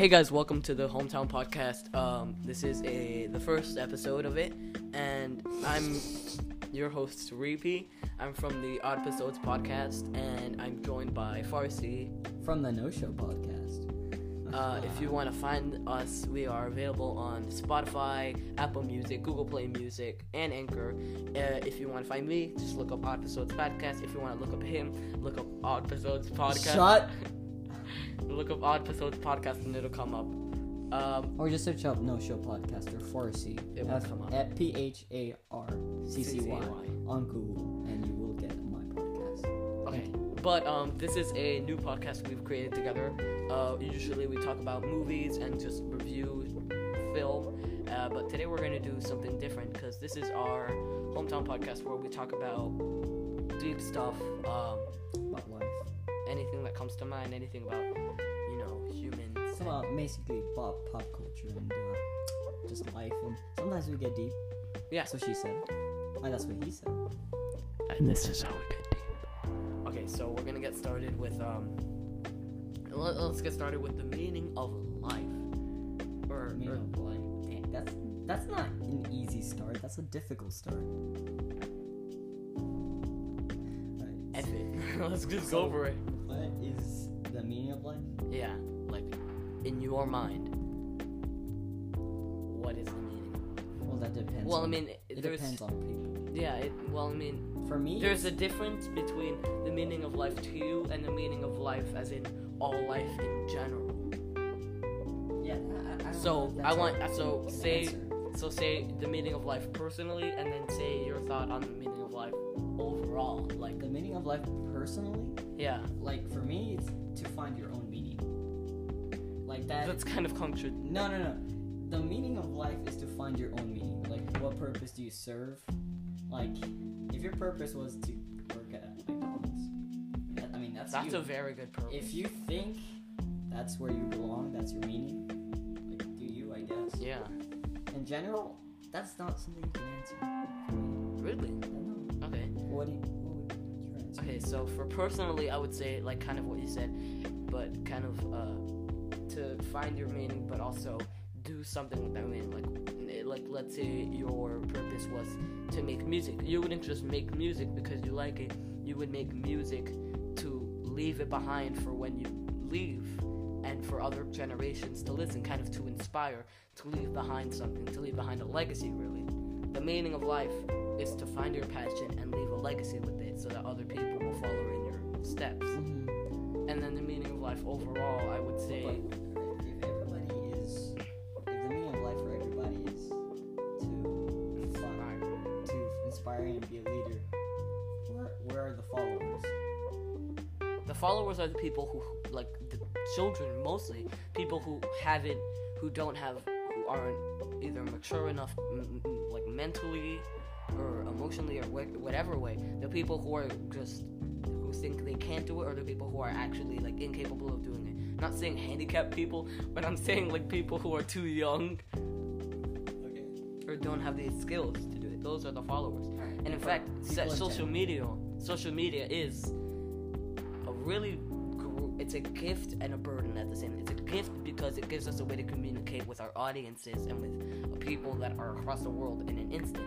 Hey guys, welcome to the Hometown Podcast. Um, this is a the first episode of it, and I'm your host Reepy. I'm from the Odd Episodes podcast, and I'm joined by Farsi. from the No Show podcast. Uh, if you want to find us, we are available on Spotify, Apple Music, Google Play Music, and Anchor. Uh, if you want to find me, just look up Odd Episodes Podcast. If you want to look up him, look up Odd Episodes Podcast. Shut Look up Odd Episodes Podcast, and it'll come up. Um, or just search up No Show podcast or Farsi. It will F- come up. At P H A R C C Y on Google, and you will get my podcast. Okay. But um, this is a new podcast we've created together. Uh, usually we talk about movies and just review film. Uh, but today we're going to do something different because this is our hometown podcast where we talk about deep stuff, um, About life. Anything that comes to mind, anything about, you know, humans. It's about basically pop pop culture and uh, just life, and sometimes we get deep. Yeah. That's what she said. Oh, that's what he said. And this is how we get deep. Okay, so we're gonna get started with um. Let, us get started with the meaning of life. Or, You or know, like, damn, that's that's not an easy start. That's a difficult start. Right. F let's just go So- for it. Is the meaning of life? Yeah, like in your mind, what is the meaning? Well, that depends. Well, I mean, it there's depends on people. yeah. It, well, I mean, For me, there's a difference between the meaning of life to you and the meaning of life as in all life in general. yeah. I, I So, I want- so say- answer. So say the meaning of life personally, and then say your thought on the meaning of life overall. Like, the meaning of life personally, yeah, like for me, it's to find your own meaning. Like that. that's kind of contra- no, no, no. The meaning of life is to find your own meaning. Like, what purpose do you serve? Like, if your purpose was to work at McDonald's, that, I mean, that's That's you. a very good purpose. If you think that's where you belong, that's your meaning, like, do you, I guess. yeah, In general, that's not something you can answer. really. Okay. What, do you, Okay, so for personally, I would say like kind of what you said, but kind of uh, to find your meaning, but also do something with that meaning. Like, like let's say your purpose was to make music. You wouldn't just make music because you like it. You would make music to leave it behind for when you leave, and for other generations to listen, kind of to inspire, to leave behind something, to leave behind a legacy. Really, the meaning of life is to find your passion and leave a legacy with it so that other people will follow in your steps. Mhm. And then the meaning of life overall, I would say, But if everybody is, if the meaning of life for everybody is to inspire, to inspire and be a leader, where, where are the followers? the followers are the people who, like, the children mostly, people who haven't, who don't have, who aren't either mature enough, m- m- like, mentally or emotionally or wh- whatever way. The people who are just, who think they can't do it, or the people who are actually, like, incapable of doing it. I'm not saying handicapped people, but I'm saying, like, people who are too young Okay. or don't have the skills to do it. Those are the followers. And in fact, social media, social media is a really, it's a gift and a burden at the same. It's a gift because it gives us a way to communicate with our audiences and with people that are across the world in an instant.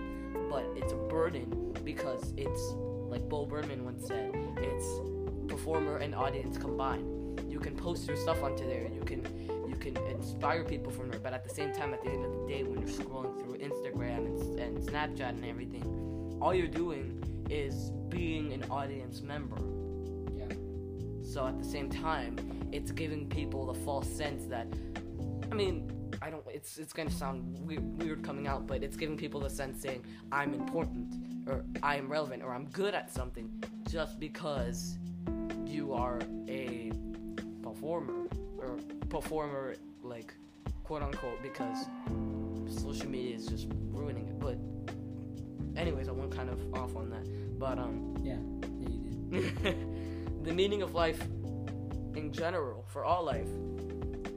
But it's a burden because it's like Bo Burnham once said, it's performer and audience combined. You can post your stuff onto there. You can you can inspire people from there. But at the same time, at the end of the day, when you're scrolling through Instagram and, and Snapchat and everything, all you're doing is being an audience member. Yeah. So at the same time, it's giving people the false sense that, I mean, I don't. It's it's gonna sound weird, weird coming out, but it's giving people the sense saying I'm important or I am relevant or I'm good at something just because you are a performer or performer like quote unquote because social media is just ruining it. But anyways, I went kind of off on that. But um Yeah. Yeah, you did. the meaning of life in general for all life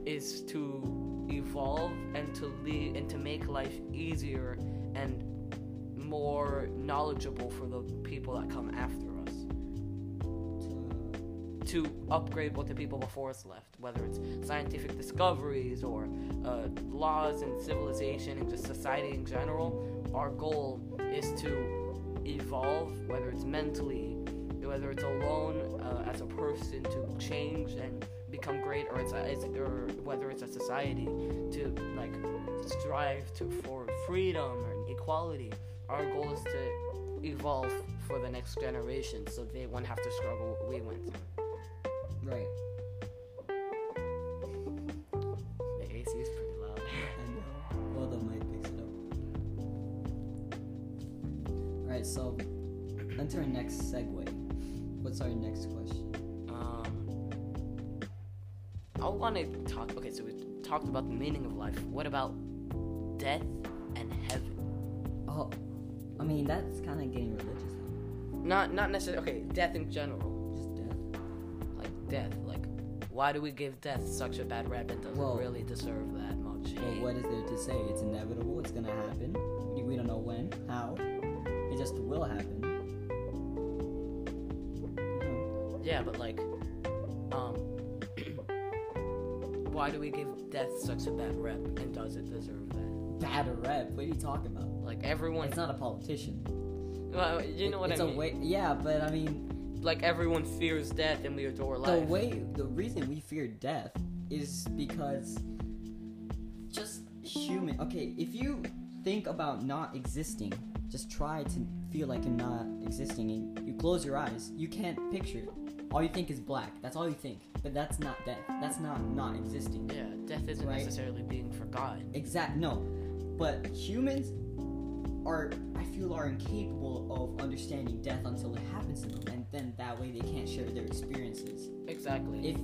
is to evolve and to lead and to make life easier and more knowledgeable for the people that come after us To upgrade what the people before us left, whether it's scientific discoveries or uh, laws and civilization and just society in general. Our goal is to evolve, whether it's mentally, whether it's alone uh, as a person to change and become great, or it's a, or whether it's a society to like strive to for freedom and equality. Our goal is to evolve for the next generation, so they won't have to struggle what we went through. Right. The AC is pretty loud. I know. Well, the mic picks it up. Alright, so enter our next segue. What's our next question? Want to talk. Okay, so we talked about the meaning of life. What about death and heaven? Oh, I mean, that's kind of getting religious. Not not necessarily. Okay, death in general, Just death. like death. Like, why do we give death such a bad rap? It doesn't Well- really deserve that much. Well, what is there to say? It's inevitable. It's gonna happen. We don't know when, how. It just will happen. Yeah, but like, why do we give death such a bad rep? And does it deserve that? bad rep. What are you talking about? Like everyone, It's not a politician. well, you know what it's I a mean. way. Yeah, but I mean, like everyone fears death, and we adore life. the way the reason we fear death is because just human. Okay, if you think about not existing, just try to feel like you're not existing, and you close your eyes, you can't picture it. All you think is black. That's all you think. But that's not death. That's not not existing. Yeah, death isn't Right. necessarily being forgotten. Exact. No, but humans are, I feel, are incapable of understanding death until it happens to them, and then that way they can't share their experiences. Exactly. If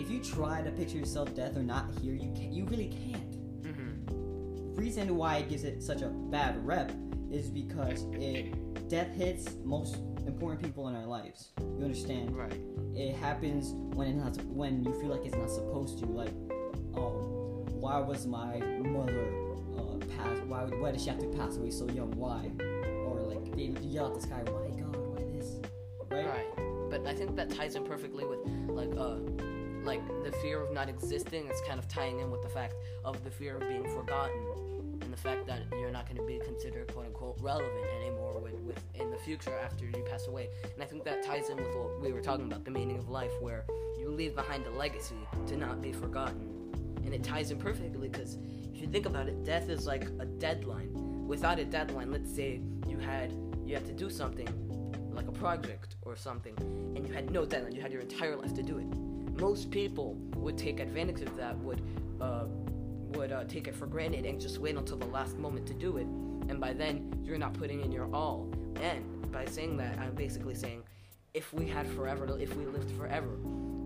if you try to picture yourself death or not here, you can You really can't. hmm Reason why it gives it such a bad rep is because it death hits most important people in our lives. You understand? Right. it happens when it's not when you feel like it's not supposed to like um why was my mother uh pass why why did she have to pass away so young why or like they yell at the sky why god why this right, Right. But I think that ties in perfectly with like uh like the fear of not existing. It's kind of tying in with the fact of the fear of being forgotten the fact that you're not going to be considered quote unquote relevant anymore with, with in the future after you pass away. And I think that ties in with what we were talking about, the meaning of life, where you leave behind a legacy to not be forgotten. And it ties in perfectly because if you think about it, death is like a deadline. Without a deadline, let's say you had you had to do something like a project or something, and you had no deadline. You had your entire life to do it. Most people would take advantage of that. Would uh, would uh, take it for granted and just wait until the last moment to do it. And by then, you're not putting in your all. And by saying that, I'm basically saying, if we had forever, if we lived forever,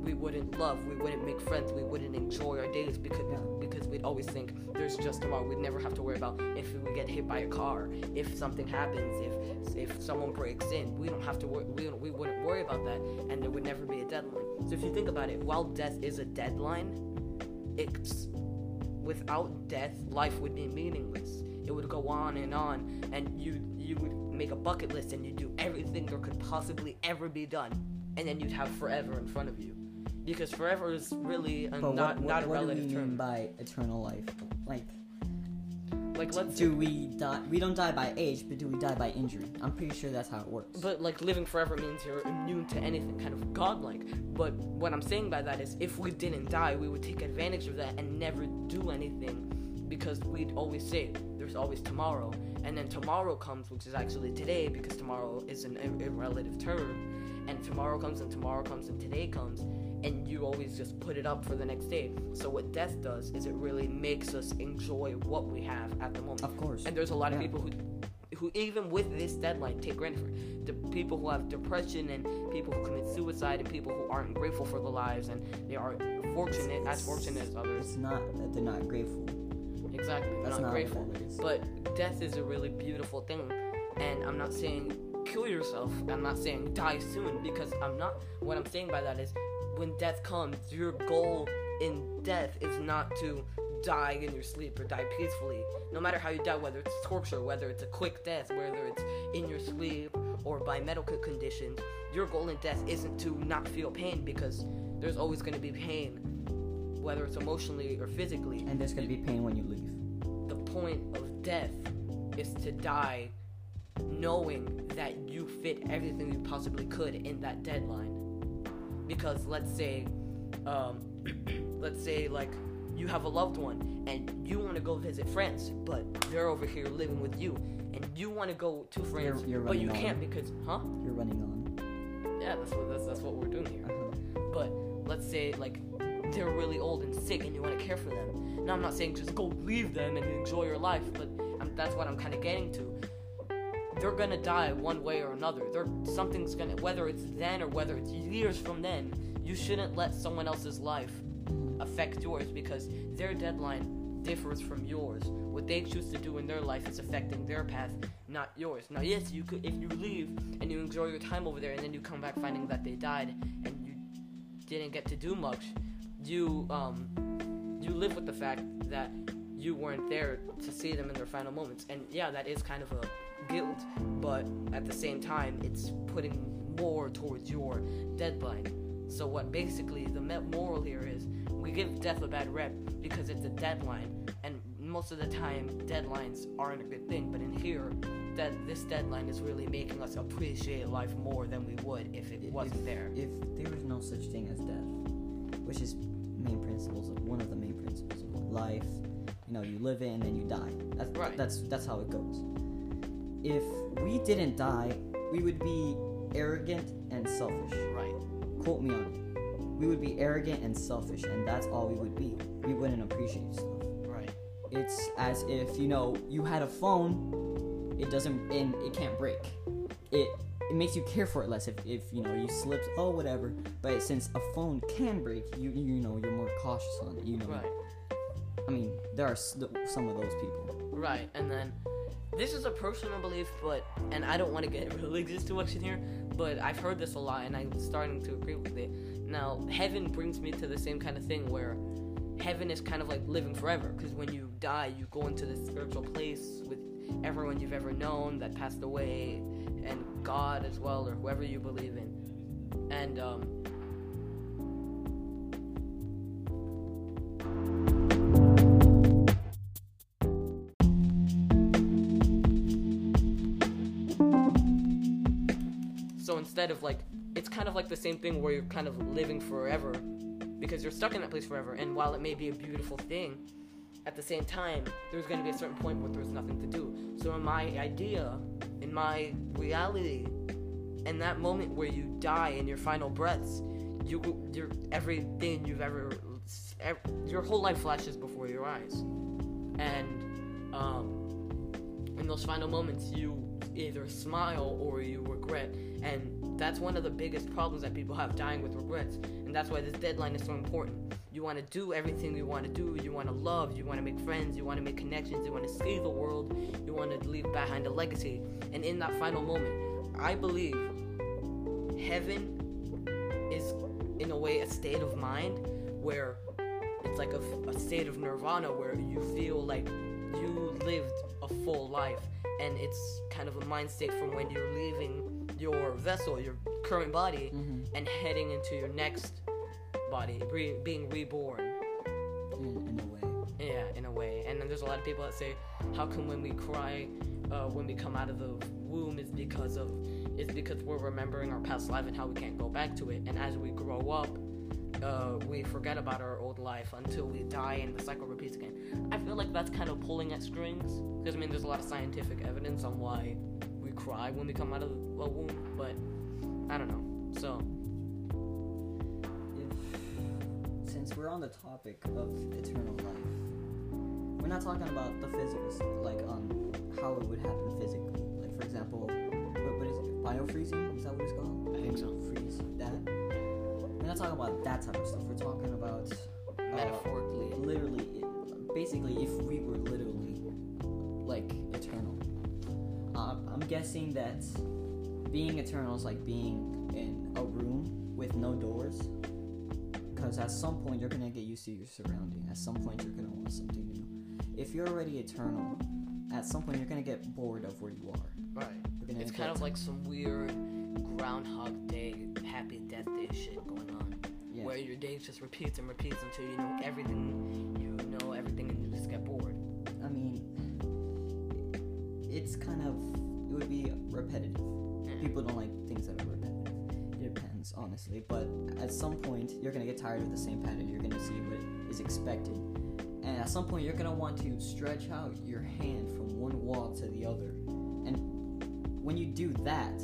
we wouldn't love, we wouldn't make friends, we wouldn't enjoy our days because because we'd always think there's just tomorrow. We'd never have to worry about if we get hit by a car, if something happens, if if someone breaks in. We don't have to worry. We, we wouldn't worry about that, and there would never be a deadline. So if you think about it, while death is a deadline, it's without death, life would be meaningless. It would go on and on, and you you would make a bucket list and you'd do everything there could possibly ever be done, and then you'd have forever in front of you, because forever is really a, not what, not a what, do we relative mean term. by eternal life like Like let's do we die we don't die by age but do we die by injury? I'm pretty sure that's how it works. But like living forever means you're immune to anything, kind of godlike. But what I'm saying by that is, if we didn't die, we would take advantage of that and never do anything, because we'd always say there's always tomorrow, and then tomorrow comes, which is actually today, because tomorrow is an ir- irrelative term, and tomorrow comes and tomorrow comes and today comes, and you always just put it up for the next day. So what death does is it really makes us enjoy what we have at the moment. of course And there's a lot of people who, who even with this deadline take granted for it. The people who have depression and people who commit suicide and people who aren't grateful for the lives and they aren't fortunate as fortunate as others. it's not that they're not grateful Exactly, they're that's not not grateful. But death is a really beautiful thing, and I'm not saying kill yourself. I'm not saying die soon because I'm not. What I'm saying by that is, when death comes, your goal in death is not to die in your sleep or die peacefully. No matter how you die, whether it's torture, whether it's a quick death, whether it's in your sleep or by medical conditions, your goal in death isn't to not feel pain because there's always going to be pain, whether it's emotionally or physically. And there's gonna be pain when you leave. The point of death is to die knowing that you fit everything you possibly could in that deadline. Because let's say, um, let's say like you have a loved one and you want to go visit friends, but they're over here living with you, and you want to go to France, you're but you can't on. because, huh? You're running on. Yeah, that's what that's, that's what we're doing here. Uh-huh. But let's say like they're really old and sick, and you want to care for them. Now I'm not saying just go leave them and enjoy your life, but um that's what I'm kind of getting to. They're gonna die one way or another. They're something's gonna whether it's then or whether it's years from then. You shouldn't let someone else's life affect yours because their deadline differs from yours. What they choose to do in their life is affecting their path, not yours. Now, yes, you could if you leave and you enjoy your time over there, and then you come back finding that they died and you didn't get to do much. You um you live with the fact that you weren't there to see them in their final moments, and yeah, that is kind of a guilt, but at the same time, it's putting more towards your deadline. So what basically the moral here is we give death a bad rep because it's a deadline, and most of the time deadlines aren't a good thing. But in here, that this deadline is really making us appreciate life more than we would if it wasn't there. If there was no such thing as death, which is main principles of one of the main principles of life, you know, you live it and then you die. That's Right. that's that's how it goes. If we didn't die, we would be arrogant and selfish. Right. Quote me on it. We would be arrogant and selfish, and that's all we would be. We wouldn't appreciate stuff. Right. It's as if you know you had a phone, it doesn't and it can't break. It it makes you care for it less if, if you know you slipped oh whatever. But since a phone can break, you you know you're more cautious on it. You know. Right. I mean, there are some of those people. Right, and then this is a personal belief, but and I don't want to get religious too much in here, but I've heard this a lot, and I'm starting to agree with it. Now, heaven brings me to the same kind of thing where heaven is kind of like living forever, because when you die, you go into this spiritual place with everyone you've ever known that passed away, and God as well, or whoever you believe in, and um. Instead of like, it's kind of like the same thing where you're kind of living forever because you're stuck in that place forever. And while it may be a beautiful thing, at the same time, there's going to be a certain point where there's nothing to do. So in my idea, in my reality, in that moment where you die in your final breaths, you your everything you've ever, ev- your whole life flashes before your eyes, and um, in those final moments, you either smile or you regret. And that's one of the biggest problems that people have dying with regrets. And that's why this deadline is so important. You want to do everything you want to do. You want to love. You want to make friends. You want to make connections. You want to see the world. You want to leave behind a legacy. And in that final moment, I believe heaven is, in a way, a state of mind where it's like a, a state of nirvana where you feel like you lived a full life and it's kind of a mind state from when you're leaving your vessel your current body Mm-hmm. and heading into your next body re- being reborn In, in a way. yeah in a way and then there's a lot of people that say how come when we cry uh, when we come out of the womb is because of is because we're remembering our past life and how we can't go back to it and as we grow up uh, we forget about our life until we die and the cycle repeats again. I feel like that's kind of pulling at strings because I mean there's a lot of scientific evidence on why we cry when we come out of a womb, but I don't know. So If, since we're on the topic of eternal life, we're not talking about the physical stuff, like um how it would happen physically. Like for example, what, what is it? Biofreezing? Is that what it's called? I think so. Freeze that. We're not talking about that type of stuff. We're talking about metaphorically, literally, it- basically, if we were literally like eternal. Um, I'm guessing that being eternal is like being in a room with no doors, because at some point you're gonna get used to your surrounding. At some point you're gonna want something new. If you're already eternal, at some point you're gonna get bored of where you are. Right. It's kind of like some weird Groundhog Day, Happy Death Day shit going on, yeah. Where your day just repeats and repeats until you know everything, you know everything, and you just get bored. I mean, it's kind of it would be repetitive. Yeah. People don't like things that are repetitive. It depends, honestly. But at some point, you're gonna get tired of the same pattern. You're gonna see what is expected, and at some point, you're gonna want to stretch out your hand from one wall to the other. And when you do that,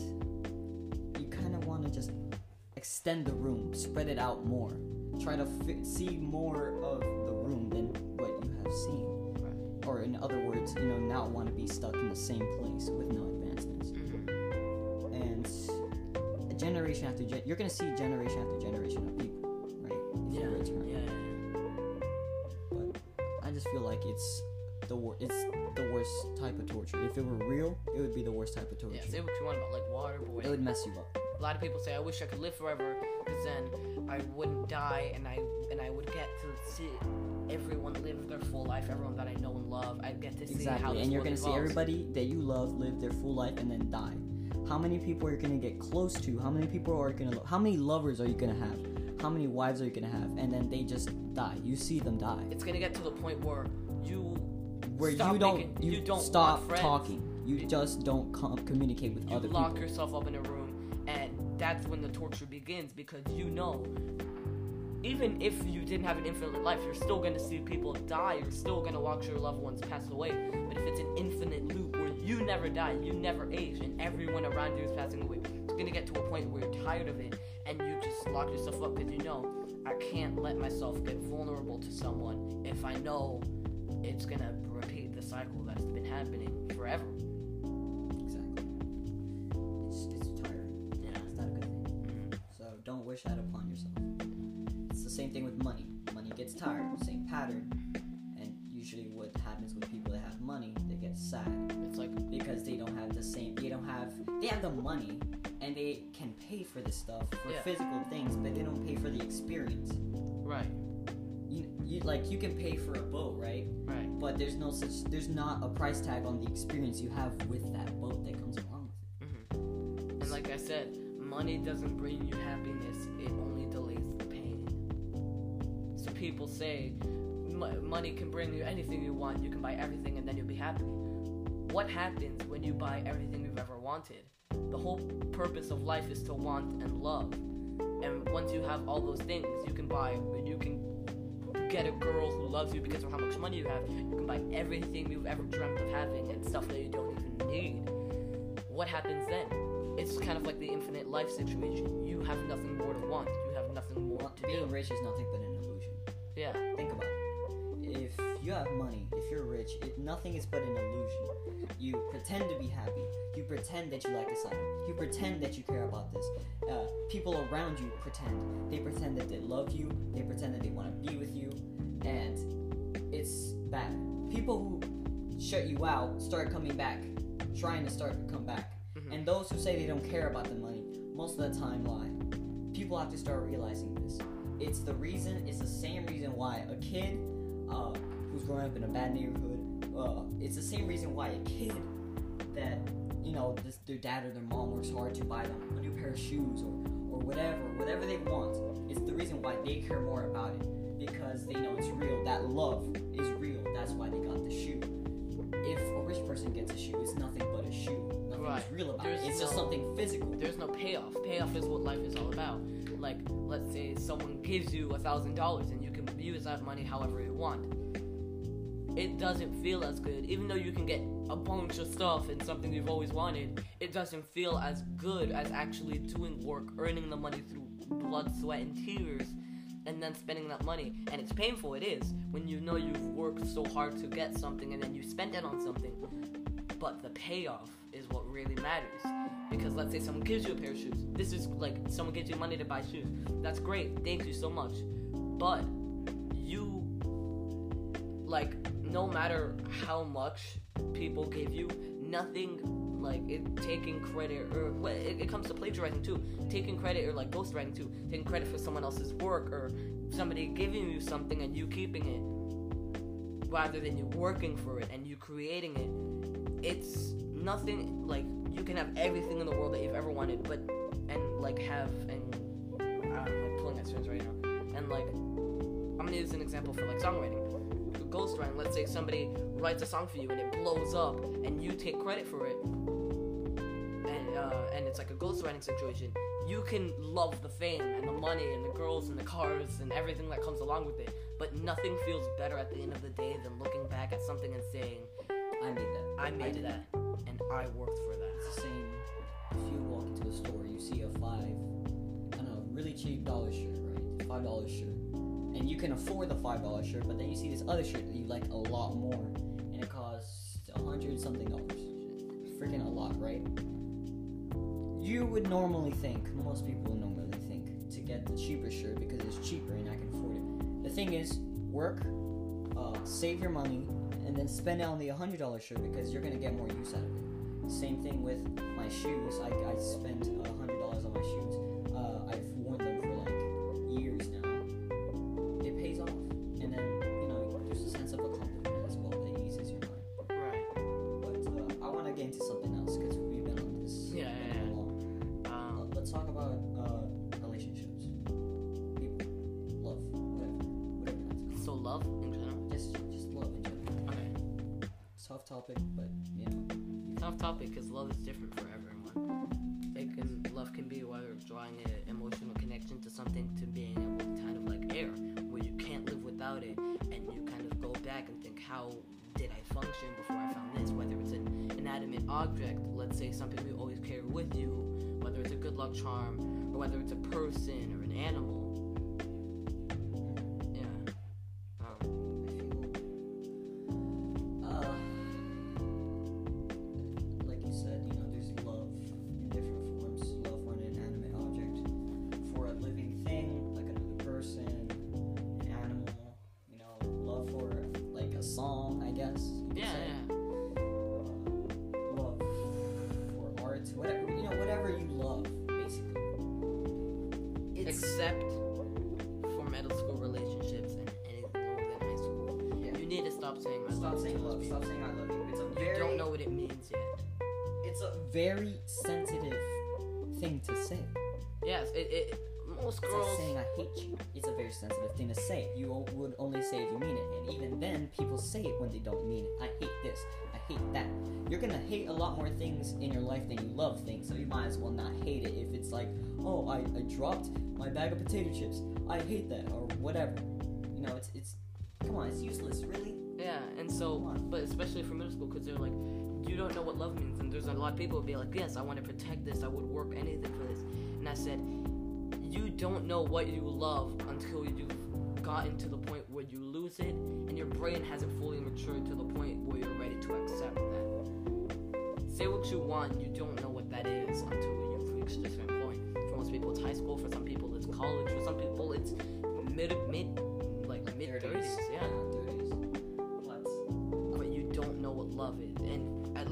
extend the room, spread it out more, try to fi- see more of the room than what you have seen Right. or in other words, you know, not want to be stuck in the same place with no advancements. Mhm. And generation after gen, you're gonna see generation after generation of people, right? If Yeah. you return. Yeah. yeah, But I just feel like it's the wor- it's the worst type of torture. If it were real, it would be the worst type of torture. Yeah. Say what you want about like waterboarding. it would mess you up. A lot of people say I wish I could live forever because then I wouldn't die and I and I would get to see everyone live their full life, everyone that I know and love. I'd get to see how Exactly, this and you're gonna see everybody that you love live their full life and then die. How many people are you gonna get close to? How many people are you gonna? Lo- how many lovers are you gonna have? How many wives are you gonna have? And then they just die. You see them die. It's gonna get to the point where you where you don't making- you, you don't stop talking. You just don't com- communicate with you other lock people. yourself up in a room that's when the torture begins because you know even if you didn't have an infinite life you're still going to see people die you're still going to watch your loved ones pass away but if it's an infinite loop where you never die you never age and everyone around you is passing away it's going to get to a point where you're tired of it and you just lock yourself up because you know i can't let myself get vulnerable to someone if i know it's going to repeat the cycle that's been happening forever Exactly. It's, it's don't wish that upon yourself. It's the same thing with money. Money gets tired. Same pattern. And usually, what happens with people that have money, they get sad it's like because they don't have the same. They don't have. They have the money, and they can pay for this stuff for Yeah. physical things, but they don't pay for the experience. right You, you like you can pay for a boat, right? right but there's no such there's not a price tag on the experience you have with that boat that comes along with it. hmm And like I said, money doesn't bring you happiness, it only delays the pain. So people say "Mo- money can bring you anything you want, you can buy everything and then you'll be happy. What happens when you buy everything you've ever wanted? The whole purpose of life is to want and love. And once you have all those things, you can buy, you can get a girl who loves you because of how much money you have. You can buy everything you've ever dreamt of having and stuff that you don't even need. What happens then? It's kind of like the infinite life situation. You have nothing more to want. You have nothing more to being do. rich is nothing but an illusion Yeah. think about it if you have money if you're rich it, nothing is but an illusion you pretend to be happy you pretend that you like this item you pretend that you care about this uh, people around you pretend they pretend that they love you they pretend that they want to be with you and it's bad people who shut you out start coming back trying to start to come back. And those who say they don't care about the money most of the time lie. People have to start realizing this. It's the reason it's the same reason why a kid uh, who's growing up in a bad neighborhood uh, it's the same reason why a kid that you know this, their dad or their mom works hard to buy them a new pair of shoes or, or whatever whatever they want it's the reason why they care more about it because they know it's real. That love is real. That's why they got the shoe. If a rich person gets a shoe it's nothing but a shoe Right. is real about There's it it's just something physical There's no payoff. Payoff is what life is all about. Like, let's say someone gives you a thousand dollars and you can use that money however you want. It doesn't feel as good, even though you can get a bunch of stuff and something you've always wanted. It doesn't feel as good as actually doing work, earning the money through blood, sweat, and tears, and then spending that money. And it's painful. It is when you know you've worked so hard to get something and then you spend it on something. But the payoff is what really matters. Because let's say someone gives you a pair of shoes. This is like someone gives you money to buy shoes. That's great. Thank you so much. But you like no matter how much people give you, nothing like it taking credit or it, it comes to plagiarizing too taking credit or like ghostwriting too taking credit for someone else's work or somebody giving you something and you keeping it rather than you working for it and you creating it it's nothing like you can have everything in the world that you've ever wanted but and like have and I'm like pulling at strings right now. And like I'm gonna use an example for like songwriting. A ghostwriting let's say somebody writes a song for you and it blows up and you take credit for it. And uh, and it's like a ghostwriting situation. You can love the fame and the money and the girls and the cars and everything that comes along with it but nothing feels better at the end of the day than looking back at something and saying I made that. I made did that I worked for that It's the same. If you walk into a store, you see a five, don't know, really cheap dollar shirt, right? Five dollar shirt, and you can afford the five dollar shirt, but then you see this other shirt that you like a lot more, and it costs a hundred something dollars. Freaking a lot, right? You would normally think, most people normally think, to get the cheaper shirt because it's cheaper and I can afford it. The thing is, work, uh, save your money, and then spend it on the hundred dollar shirt because you're gonna get more use out of it. Same thing with my shoes. I, I spent a hundred dollars on my shoes. Uh, I've worn them for like years now. It pays off, and then you know there's a sense of accomplishment as well that eases your mind. right But uh, I want to get into something else because we've been on this Yeah, yeah, yeah. long. Uh, um, let's talk about uh, relationships, people, love, whatever, whatever so love in general. Just, just love in general. okay Tough topic, but. Tough topic because love is different for everyone. It can love can be whether drawing an emotional connection to something to being able to kind of like air where you can't live without it and you kind of go back and think how did I function before I found this whether it's an inanimate object let's say something you always carry with you whether it's a good luck charm or whether it's a person or an animal stop saying I Stop love saying love. people. Stop saying I love you. It's a You very don't know what it means yet. it's a very sensitive thing to say. Yes, it, it most It's girls like saying I hate you. It's a very sensitive thing to say. You o- would only say if you mean it, and even then, people say it when they don't mean it. I hate this. I hate that. You're gonna hate a lot more things in your life than you love things, so you might as well not hate it. If it's like, oh, I, I dropped my bag of potato chips. I hate that, or whatever. You know, it's it's. Come on, it's useless. Really. Yeah, and so, but especially for middle school, because they're like, you don't know what love means, and there's a lot of people would be like, yes, I want to protect this, I would work anything for this, and I said, you don't know what you love until you've gotten to the point where you lose it, and your brain hasn't fully matured to the point where you're ready to accept that. Say what you want, you don't know what that is until you've reached a certain point. For most people, it's high school. For some people, it's college. For some people, it's mid mid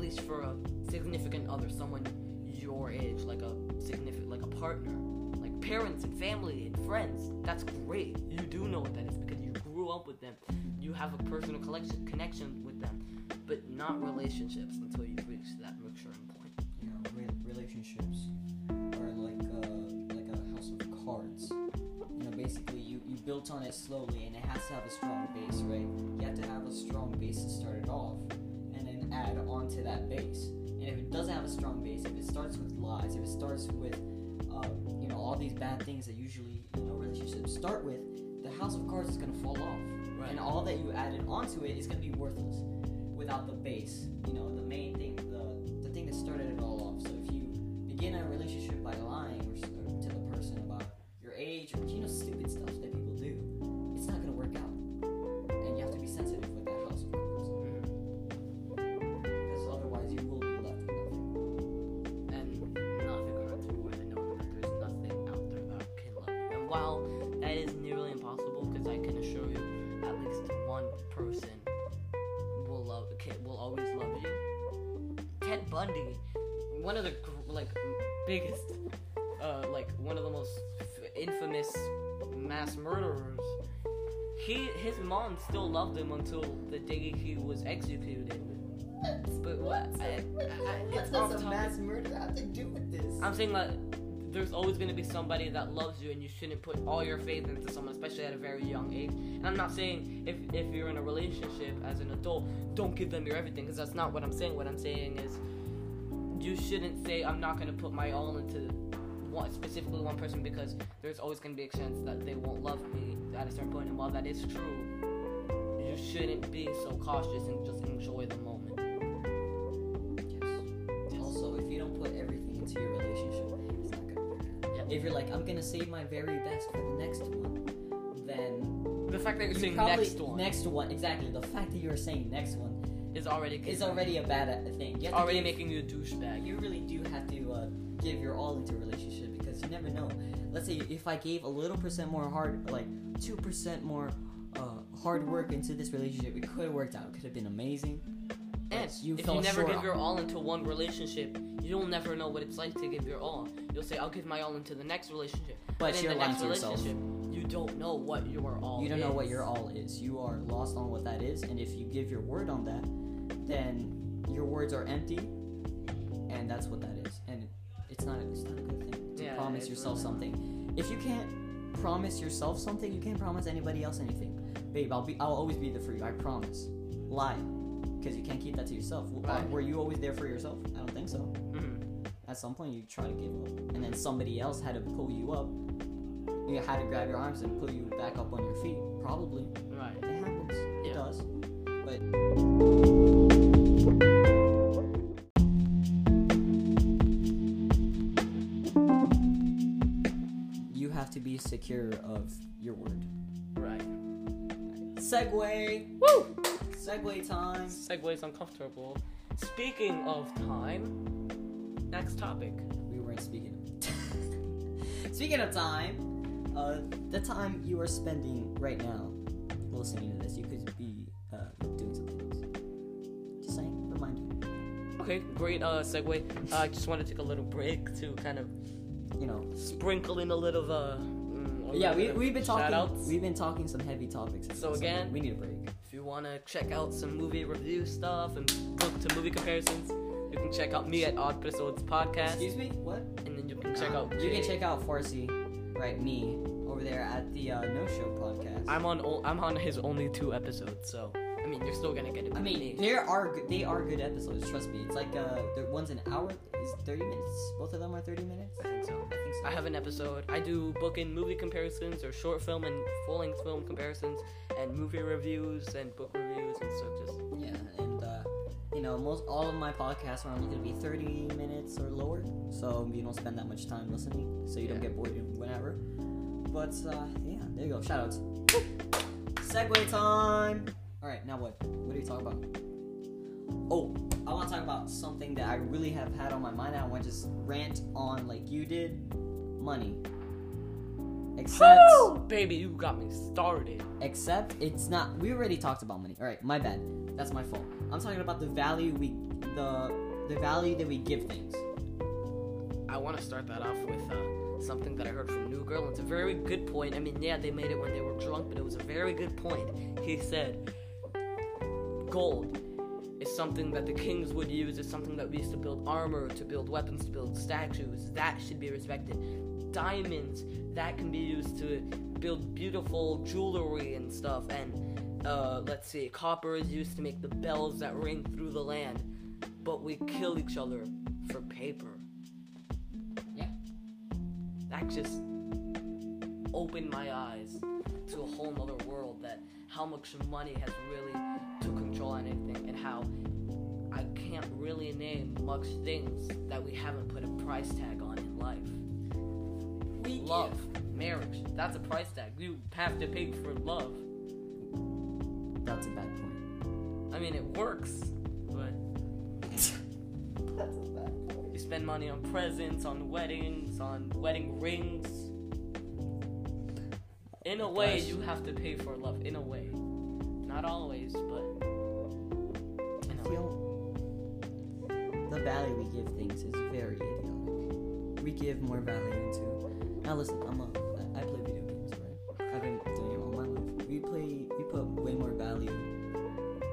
least for a significant other, someone your age, like a significant, like a partner, like parents and family and friends, that's great. You do know what that is because you grew up with them. You have a personal collection connection with them, but not relationships until you reach that maturing point. you know, re- relationships are like uh, like a house of cards. You know, basically you, you built on it slowly, and it has to have a strong base, right? You have to have a strong base to start it off, add on to that base. And if it doesn't have a strong base, if it starts with lies, if it starts with uh, you know all these bad things that usually you know relationships start with, the house of cards is gonna fall off, Right. and all that you added onto it is gonna be worthless without the base. You know, the main thing, the the thing that started it all off. So if you begin a relationship by lying or, or to the person about your age or you know stupid stuff infamous mass murderers. He his mom still loved him until the day he was executed. But what? I, I, I, it's off topic. murder have to do with this? I'm saying that there's always going to be somebody that loves you, and you shouldn't put all your faith into someone, especially at a very young age. And I'm not saying if, if you're in a relationship as an adult, don't give them your everything, because that's not what I'm saying. What I'm saying is you shouldn't say, I'm not going to put my all into one, specifically one person, because there's always going to be a chance that they won't love me at a certain point. And while that is true, you shouldn't be so cautious and just enjoy the moment. Yes. Also, if you don't put everything into your relationship, it's not gonna work. Yep. If you're like, I'm gonna save my very best for the next one, then The fact that you're you saying probably next one next one exactly. The fact that you're saying next one is already is already a bad thing. To already give- making you a douchebag. you really do have to give your all into a relationship because you never know. Let's say if I gave a little percent more hard, like two percent more uh, hard work into this relationship, it could have worked out. It could have been amazing. And you if you never give your all into one relationship, you'll never know what it's like to give your all. You'll say, "I'll give my all into the next relationship," But in you're the lying next to yourself. relationship, you don't know what your all. You don't know what your all is. You are lost on what that is, and if you give your word on that, then your words are empty, and that's what that is. It's not. It's not a good thing to Yeah, promise yourself really something. If you can't promise yourself something, you can't promise anybody else anything. Babe, I'll be. I'll always be there for you. I promise. Lie, because you can't keep that to yourself. Uh, Right. Were you always there for yourself? I don't think so. Mhm. At some point, you try to give up, and then somebody else had to pull you up. You had to grab your arms and pull you back up on your feet. Probably. Right. It happens. It does. But secure of your word. Right. Segue. Woo! Segue time. Segway's uncomfortable. Speaking of time, next topic. We weren't speaking. speaking of time, uh, the time you are spending right now listening to this, you could be uh, doing something else. Just saying, remind you. Okay, great uh, segue. Uh, I just want to take a little break to kind of You know, sprinkle in a little uh. Yeah, we we've been talking. shout-outs. We've been talking some heavy topics. So again- we need a break. If you want to check out some movie review stuff and look to movie comparisons, you can check out me at Odd Episodes Podcast, Excuse me. What? and then you can check Uh, out. You can check out Farsi, right? Me over there at the uh, No Show podcast. I'm on. o- I'm on his only two episodes, so I mean, you're still gonna get it. I mean, me. there are they are good episodes. Trust me. It's like uh, the one's an hour. Is thirty minutes? Both of them are thirty minutes. I think so. I think so. I have an episode. I do book and movie comparisons, or short film and full length film comparisons, and movie reviews and book reviews and stuff. Just Yeah, and uh, you know, most all of my podcasts are only going to be 30 minutes or lower, so you don't spend that much time listening, so you don't get bored whenever. But uh, yeah, there you go. Shoutouts. Segue time. All right, now what? What do you talk about? Oh, I want to talk about something that I really have had on my mind. I want to just rant on like you did. Money. Except. baby, you got me started. Except it's not. We already talked about money. All right, my bad. That's my fault. I'm talking about the value we, the the value that we give things. I want to start that off with uh, something that I heard from New Girl. It's a very good point. I mean, yeah, they made it when they were drunk, but it was a very good point. He said, "Gold something that the kings would use. It's something that we used to build armor, to build weapons, to build statues. That should be respected. Diamonds that can be used to build beautiful jewelry and stuff. And uh, let's see, copper is used to make the bells that ring through the land. But we kill each other for paper." Yeah. that just opened my eyes to a whole nother world that how much money has really took control on anything and how I can't really name much things that we haven't put a price tag on in life. We Love, marriage, that's a price tag. You have to pay for love. That's a bad point. I mean, it works, but That's a bad point. you spend money on presents, on weddings, on wedding rings. In a way, you have to pay for love. In a way, not always, but in I a way. feel the value we give things is very idiotic. We give more value to Now listen, I'm a i play video games, right? I've been doing it all my life. We play. We put way more value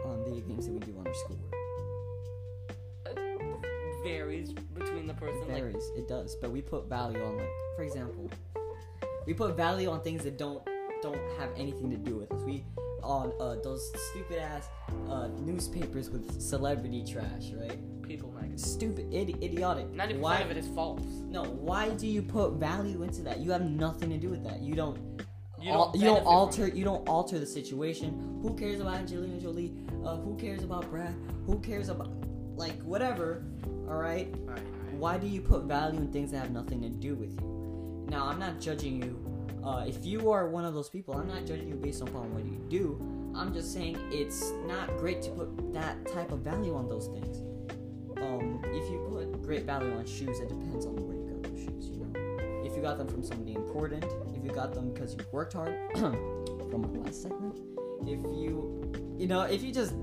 on video games than we do on our schoolwork. Varies between the person. It Like, varies. It does, but we put value on like, for example, we put value on things that don't don't have anything to do with us. We on uh, those stupid ass uh, newspapers with celebrity trash, right? people magazine. Stupid, idi- idiotic. Ninety Why? percent of it is false. No, why do you put value into that? You have nothing to do with that. You don't. You don't you don't alter. You don't alter the situation. Who cares about Angelina Jolie? Uh, who cares about Brad? Who cares about like whatever? All right. Right, Why do you put value in things that have nothing to do with you? Now, I'm not judging you. Uh, if you are one of those people, I'm not judging you based upon what you do. I'm just saying it's not great to put that type of value on those things. Um, if you put great value on shoes, it depends on where you got those shoes. You know, if you got them from somebody important, if you got them because you worked hard, from my last segment, if you, you know, if you just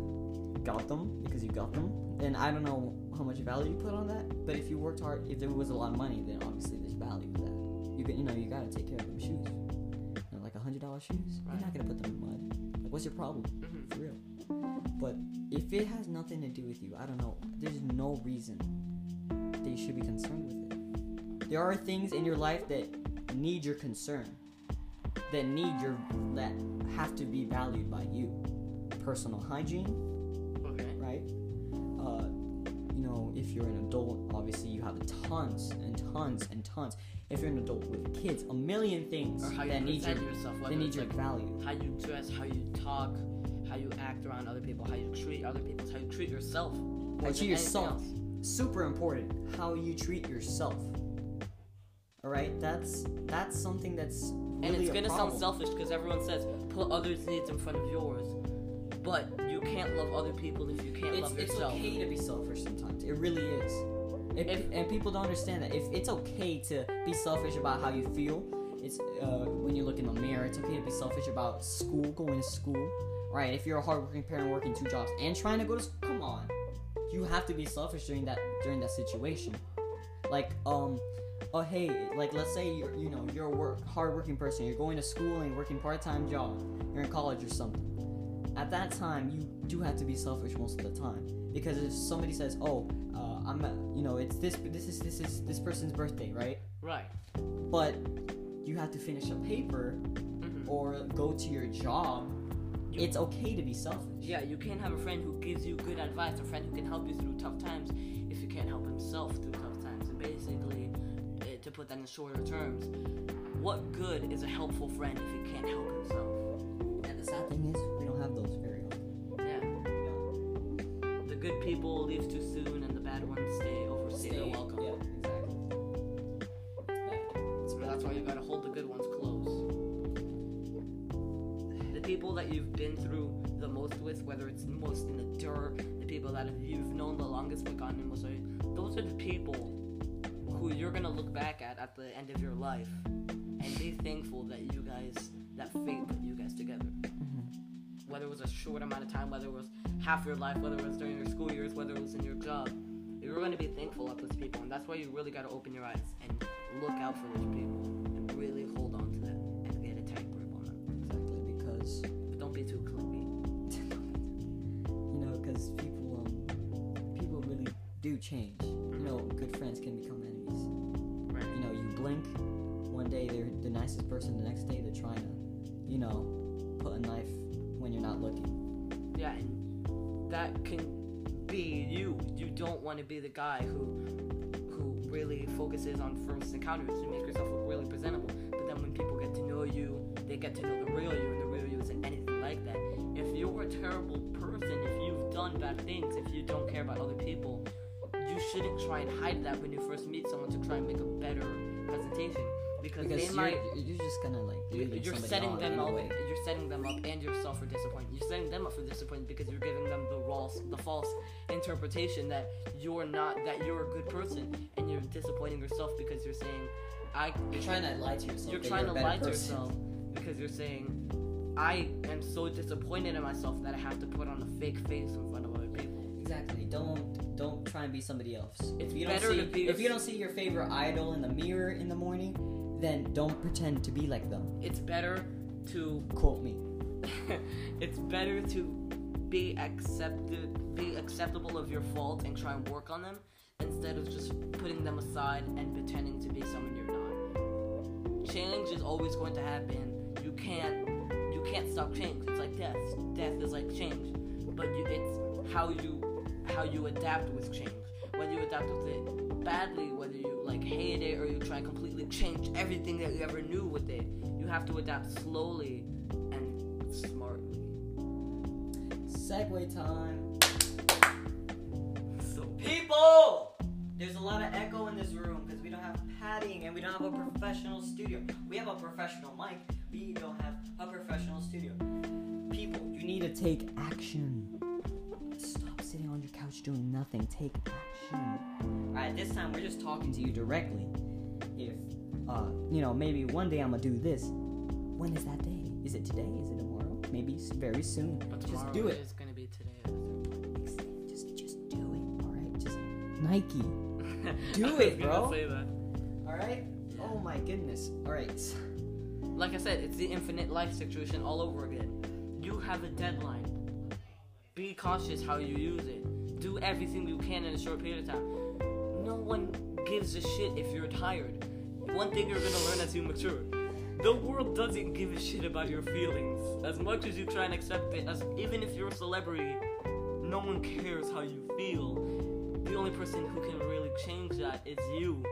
got them because you got them, then I don't know how much value you put on that. But if you worked hard, if there was a lot of money, then obviously there's value in that. You can, you know, you gotta take care of them shoes. You know, like a hundred dollar shoes, you're not gonna put them in mud. Like, what's your problem? Mhm. For real. But if it has nothing to do with you, I don't know. There's no reason that you should be concerned with it. There are things in your life that need your concern, that need your that have to be valued by you. Personal hygiene, Okay. right? Uh, you know, if you're an adult, obviously you have tons and tons and tons. If you're an adult with kids, a million things Or how you that need your yourself. that need your like value. how you dress, how you talk, how you act around other people, how you treat other people, how you treat yourself. How you treat yourself. Super important. How you treat yourself. All right, that's that's something that's really And it's gonna sound selfish because everyone says put others' needs in front of yours, but you can't love other people if you can't It's, love yourself. it's okay to be selfish sometimes. It really is. If, If- and people don't understand that. If it's okay to be selfish about how you feel, it's uh, when you look in the mirror. It's okay to be selfish about school, going to school. Right? If you're a hardworking parent working two jobs and trying to go to school, come on, you have to be selfish during that during that situation. Like um, oh hey, like let's say you're you know you're a work hardworking person. You're going to school and working part time job. You're in college or something at that time you do have to be selfish most of the time because if somebody says oh uh, i'm a, you know it's this this is this is this person's birthday right Right. but you have to finish a paper hmm or go to your job You- it's okay to be selfish Yeah, you can't have a friend who gives you good advice, a friend who can help you through tough times, if you can't help himself through tough times. And basically, eh, to put that in shorter terms, what good is a helpful friend if he can't help himself? and the sad thing is people leave too soon, and the bad ones stay overstay their welcome. yeah exactly So that's why you gotta hold the good ones close. The people that you've been through the most with, whether it's most in the dirt, the people that you've known the longest but gotten in most those are the people who you're gonna look back at at the end of your life and be thankful that you guys, that fate put you guys together. Whether it was a short amount of time, whether it was half your life, whether it was during your school years, whether it was in your job, you're gonna be thankful of those people, and that's why you really gotta open your eyes and look out for those people and really hold on to them and get a tight grip on them. exactly because But don't be too clingy. you know because people um people really do change you know good friends can become enemies Right. you know, you blink, one day they're the nicest person, the next day they're trying to, you know, put a knife when you're not looking. Yeah, and that can be you. You don't want to be the guy who who really focuses on first encounters to make yourself look really presentable. But then when people get to know you, they get to know the real you, and the real you isn't anything like that. If you're a terrible person, if you've done bad things, if you don't care about other people, you shouldn't try and hide that when you first meet someone to try and make a better presentation. Because, Because they you're, might you're just gonna like you're setting them up. You're setting them up and yourself for disappointment. You're setting them up for disappointment because you're giving them the false, the false interpretation that you're not, that you're a good person, and you're disappointing yourself because you're saying, I. You're trying to lie to yourself. You're trying you're to lie to yourself because you're saying, I am so disappointed in myself that I have to put on a fake face in front of other people. Exactly. Don't don't try and be somebody else. It's if you don't better see to be if you don't see your favorite idol in the mirror in the morning, then don't pretend to be like them. It's better to Quote me. it's better to be accepted be acceptable of your fault and try and work on them instead of just putting them aside and pretending to be someone you're not. Change is always going to happen. You can't you can't stop change. It's like death. Death is like change. But you, it's how you how you adapt with change. Whether you adapt with it badly, whether like hate it or you try and completely change everything that you ever knew with it. You have to adapt slowly and smartly. Segue time. So People! There's a lot of echo in this room because we don't have padding and we don't have a professional studio. We have a professional mic, we don't have a professional studio. People, you need to take action. Stop sitting on your couch doing nothing. Take action. Alright, this time we're just talking to you directly. If, uh, you know, maybe one day I'm gonna do this. When is that day? Is it today? Is it tomorrow? Maybe very soon. But Just do it. it. is gonna be today. Just, just do it. All right. Just Nike. Do I was it, gonna bro. Say that. All right. Oh my goodness. All right. Like I said, it's the infinite life situation all over again. You have a deadline. Be cautious how you use it. Do everything you can in a short period of time. No one gives a shit if you're tired. One thing you're gonna learn as you mature. The world doesn't give a shit about your feelings. As much as you try and accept it, as even if you're a celebrity, no one cares how you feel. The only person who can really change that is you.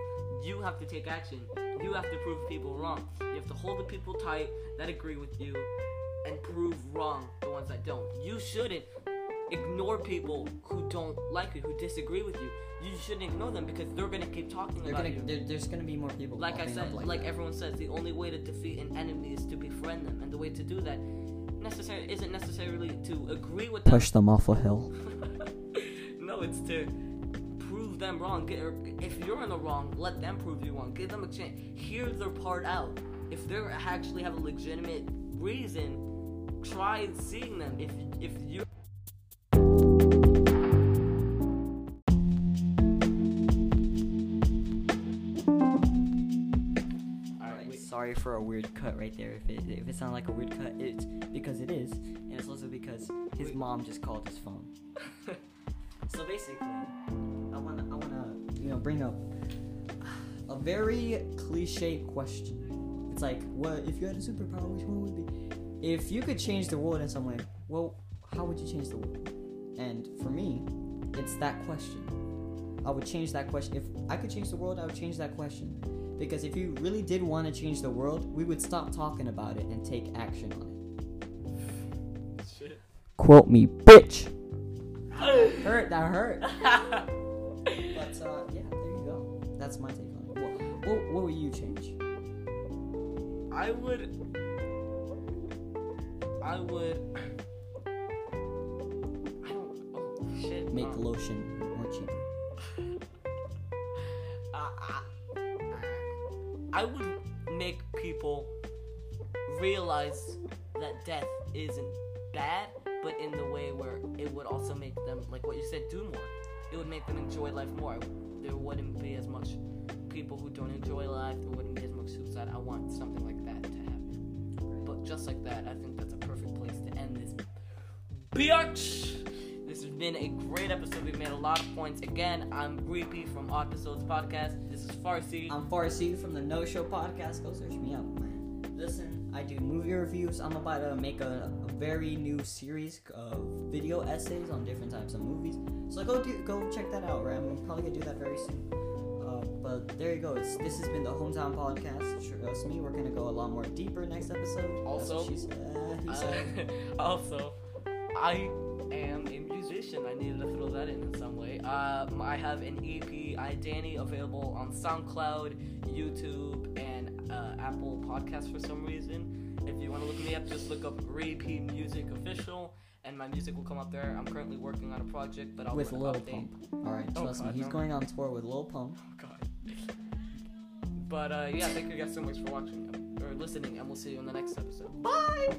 You have to take action. You have to prove people wrong. You have to hold the people tight that agree with you and prove wrong the ones that don't. You shouldn't ignore people who don't like you, who disagree with you. You shouldn't ignore them because they're gonna keep talking They're about gonna. you. There, there's gonna be more people. Like I said, up like, like, everyone says, the only way to defeat an enemy is to befriend them, and the way to do that necessary isn't necessarily to agree with them. push them off a hill. no, it's to prove them wrong. Get, or if you're in the wrong, let them prove you wrong. Give them a chance. Hear their part out. If they actually have a legitimate reason, try seeing them. If if you sorry for a weird cut right there. If it if it sounded like a weird cut, it's because it is, and it's also because his mom just called his phone. So basically, I wanna I wanna you know bring up a very cliche question. It's like, what if you had a superpower? Which one would be? If you could change the world in some way, well, how would you change the world? And for me, it's that question. I would change that question. If I could change the world, I would change that question. Because if you really did want to change the world, we would stop talking about it and take action on it. shit. Quote me, bitch. hurt, that hurt. But uh, yeah, there you go. That's my take on it. What, what, what would you change? I would. I would. I don't. Oh shit. Make um, lotion I would make people realize that death isn't bad, but in the way where it would also make them, like what you said, do more. It would make them enjoy life more. There wouldn't be as much people who don't enjoy life. There wouldn't be as much suicide. I want something like that to happen. But just like that, I think that's a perfect place to end this. Biatch! This has been a great episode. We've made a lot of points. Again, I'm Repeat from Episodes Podcast. This is Farsi. I'm Farsi from the No Show Podcast. Go search me out, man. Listen, I do movie reviews. I'm about to make a, a very new series of video essays on different types of movies. So go do go check that out. Right, I'm probably gonna do that very soon. Uh, but there you go. It's, this has been the hometown podcast. Trust me, we're gonna go a lot more deeper next episode. Also, what she said. Uh, also, I am a I needed to throw that in in some way. Um, I have an EP, I Danny, available on SoundCloud, YouTube, and uh, Apple Podcasts for some reason. If you want to look me up, just look up Repeat Music Official, and my music will come up there. I'm currently working on a project, but I'll with Lil update. Pump. All right, Oh, trust me, he's no. going on tour with Lil Pump. Oh, God. But uh, yeah, thank you guys so much for watching or listening, and we'll see you in the next episode. Bye.